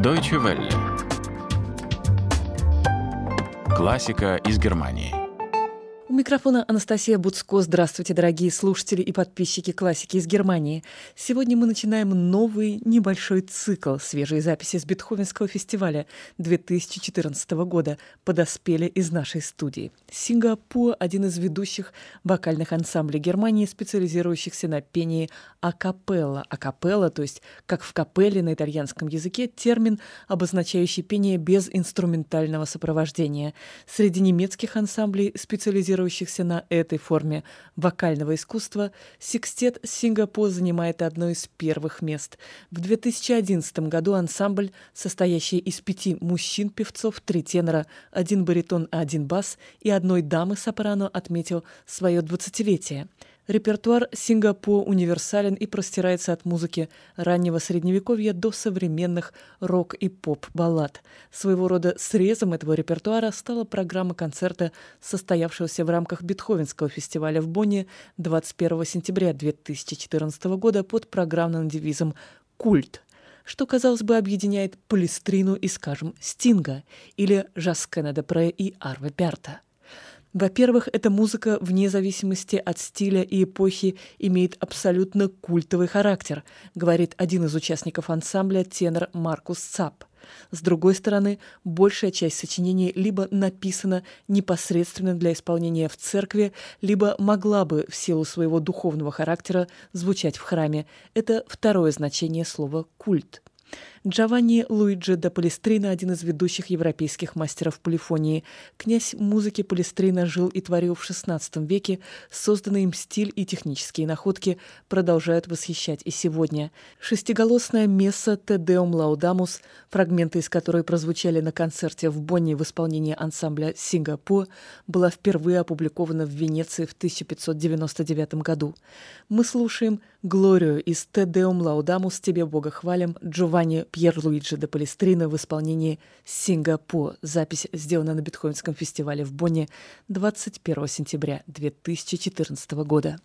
Deutsche Welle. Классика из Германии. У микрофона Анастасия Буцко. Здравствуйте, дорогие слушатели и подписчики классики из Германии. Сегодня мы начинаем новый небольшой цикл свежей записи с Бетховенского фестиваля 2014 года «Подоспели из нашей студии». Сингапур – один из ведущих вокальных ансамблей Германии, специализирующихся на пении акапелла. Акапелла, то есть как в капелле на итальянском языке, термин, обозначающий пение без инструментального сопровождения. Среди немецких ансамблей, специализирующихся базирующихся на этой форме вокального искусства, секстет Сингапур занимает одно из первых мест. В 2011 году ансамбль, состоящий из пяти мужчин-певцов, три тенора, один баритон, один бас и одной дамы-сопрано, отметил свое двадцатилетие. Репертуар Сингапур универсален и простирается от музыки раннего средневековья до современных рок- и поп-баллад. Своего рода срезом этого репертуара стала программа концерта, состоявшегося в рамках Бетховенского фестиваля в Бонне 21 сентября 2014 года под программным девизом «Культ», что, казалось бы, объединяет Палестрину и, скажем, Стинга или Жаскена де Пре и Арве Берта – во-первых, эта музыка, вне зависимости от стиля и эпохи, имеет абсолютно культовый характер, говорит один из участников ансамбля тенор Маркус Цап. С другой стороны, большая часть сочинений либо написана непосредственно для исполнения в церкви, либо могла бы в силу своего духовного характера звучать в храме. Это второе значение слова «культ». Джованни Луиджи да Палестрина – один из ведущих европейских мастеров полифонии. Князь музыки Палестрина жил и творил в XVI веке. Созданный им стиль и технические находки продолжают восхищать и сегодня. Шестиголосная месса «Тедеум Лаудамус», фрагменты из которой прозвучали на концерте в Бонне в исполнении ансамбля «Сингапур», была впервые опубликована в Венеции в 1599 году. Мы слушаем «Глорию» из «Тедеум Лаудамус» «Тебе Бога хвалим» Джованни Луиджи де Палестрина в исполнении «Сингапур». Запись сделана на Бетховенском фестивале в Бонне 21 сентября 2014 года.